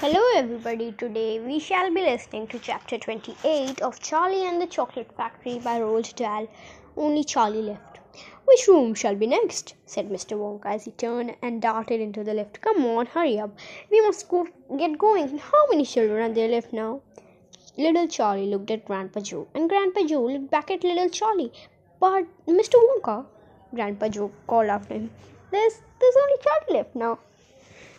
Hello, everybody. Today we shall be listening to chapter 28 of Charlie and the Chocolate Factory by Roald Dahl. Only Charlie left. Which room shall be next? said Mr. Wonka as he turned and darted into the lift. Come on, hurry up. We must go get going. How many children are there left now? Little Charlie looked at Grandpa Joe, and Grandpa Joe looked back at little Charlie. But Mr. Wonka, Grandpa Joe called after him, there's there's only Charlie left now.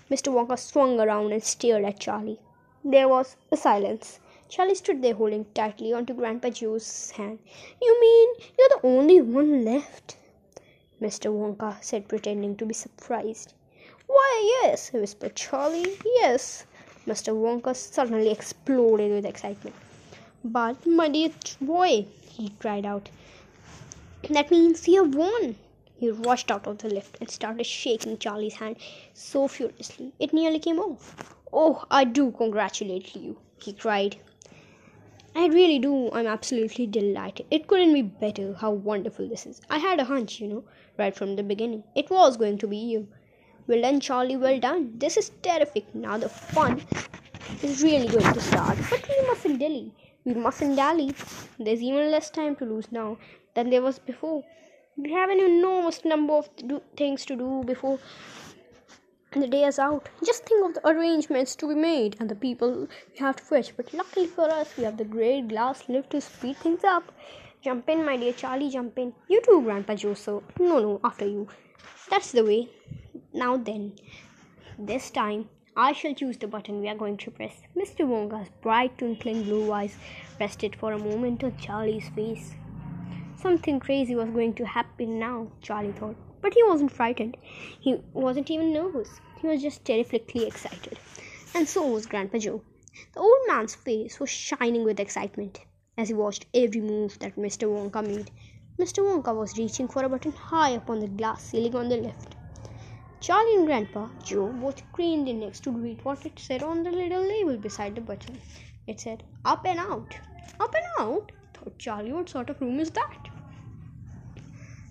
Mr. Wonka swung around and stared at Charlie. There was a silence. Charlie stood there holding tightly onto Grandpa Joe's hand. You mean you're the only one left? Mr. Wonka said, pretending to be surprised. Why, yes, whispered Charlie. Yes. Mr. Wonka suddenly exploded with excitement. But, my dear boy, he cried out, that means you have won. He rushed out of the lift and started shaking Charlie's hand so furiously it nearly came off. Oh, I do congratulate you, he cried. I really do. I'm absolutely delighted. It couldn't be better how wonderful this is. I had a hunch, you know, right from the beginning. It was going to be you. Well done, Charlie, well done. This is terrific. Now the fun is really going to start. But we mustn't dally. We mustn't dally. There's even less time to lose now than there was before we have an enormous number of do- things to do before the day is out. Just think of the arrangements to be made and the people we have to fetch. But luckily for us, we have the great glass lift to speed things up. Jump in, my dear Charlie, jump in. You too, Grandpa Joseph. No, no, after you. That's the way. Now then, this time I shall choose the button we are going to press. Mr. Wonka's bright twinkling blue eyes rested for a moment on Charlie's face. Something crazy was going to happen now, Charlie thought. But he wasn't frightened. He wasn't even nervous. He was just terrifically excited. And so was Grandpa Joe. The old man's face was shining with excitement as he watched every move that Mr. Wonka made. Mr. Wonka was reaching for a button high up on the glass ceiling on the left. Charlie and Grandpa Joe both craned their necks to read what it said on the little label beside the button. It said, Up and out. Up and out? Thought Charlie. What sort of room is that?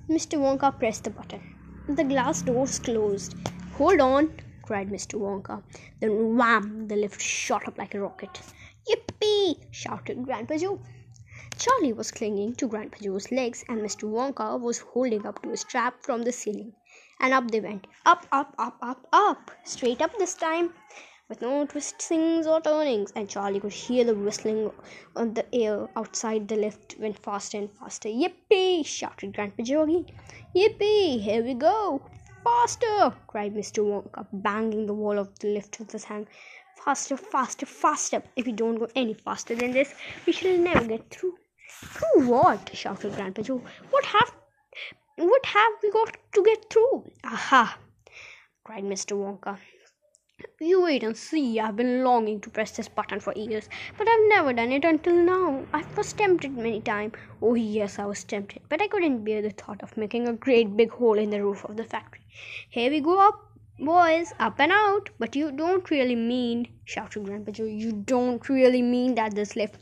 Mr. Wonka pressed the button. The glass doors closed. Hold on, cried Mr. Wonka. Then wham! The lift shot up like a rocket. Yippee! shouted Grandpa Joe. Charlie was clinging to Grandpa Joe's legs, and Mr. Wonka was holding up to a strap from the ceiling. And up they went. Up, up, up, up, up. Straight up this time with no twistings or turnings, and Charlie could hear the whistling on the air outside the lift went faster and faster. Yippee! shouted Grandpa Joe again. Yippee! Here we go! Faster! cried Mr. Wonka, banging the wall of the lift with his hand. Faster, faster, faster! If we don't go any faster than this, we shall never get through. Through what? shouted Grandpa Joe. What have what have we got to get through? Aha! cried Mr. Wonka. You wait and see. I've been longing to press this button for years, but I've never done it until now. I was tempted many times. Oh, yes, I was tempted, but I couldn't bear the thought of making a great big hole in the roof of the factory. Here we go up, boys, up and out. But you don't really mean, shouted Grandpa Joe, you don't really mean that this lift.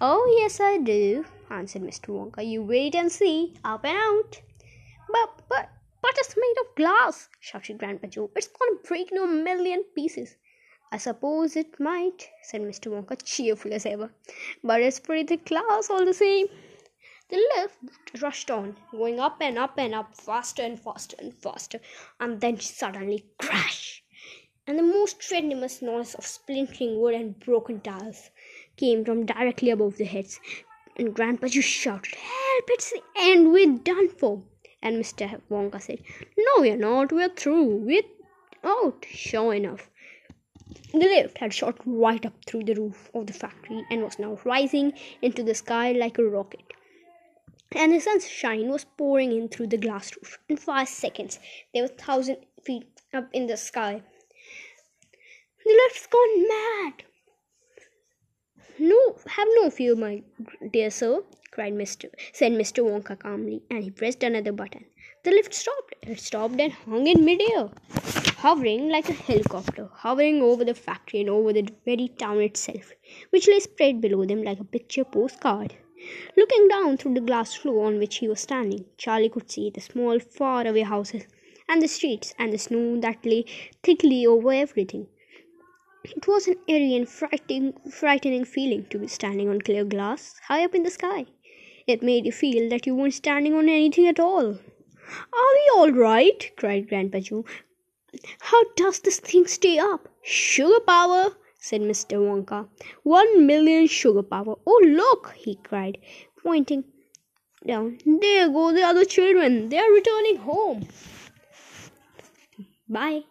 Oh, yes, I do, answered Mr. Wonka. You wait and see. Up and out. But, but, it's made of glass, shouted Grandpa Joe. It's gonna break in a million pieces. I suppose it might, said Mr. Wonka, cheerful as ever. But it's pretty glass all the same. The lift rushed on, going up and up and up, faster and faster and faster, and then suddenly crash! And the most tremendous noise of splintering wood and broken tiles came from directly above their heads. And Grandpa just shouted, Help! It's the end! We're done for! And Mr. Wonka said, No, we're not. We're through. We're out. Sure enough. The lift had shot right up through the roof of the factory and was now rising into the sky like a rocket. And the sunshine was pouring in through the glass roof. In five seconds, they were thousand feet up in the sky. The lift's gone mad. No, have no fear, my dear sir, cried Mr. said Mr. Wonka calmly, and he pressed another button. The lift stopped. It stopped and hung in midair, hovering like a helicopter, hovering over the factory and over the very town itself, which lay spread below them like a picture postcard. Looking down through the glass floor on which he was standing, Charlie could see the small, far-away houses, and the streets, and the snow that lay thickly over everything. It was an eerie and frightening, frightening feeling to be standing on clear glass, high up in the sky. It made you feel that you weren't standing on anything at all. Are we all right? cried Grandpa Joe. How does this thing stay up? Sugar power, said Mr. Wonka. One million sugar power. Oh, look, he cried, pointing down. There go the other children. They are returning home. Bye.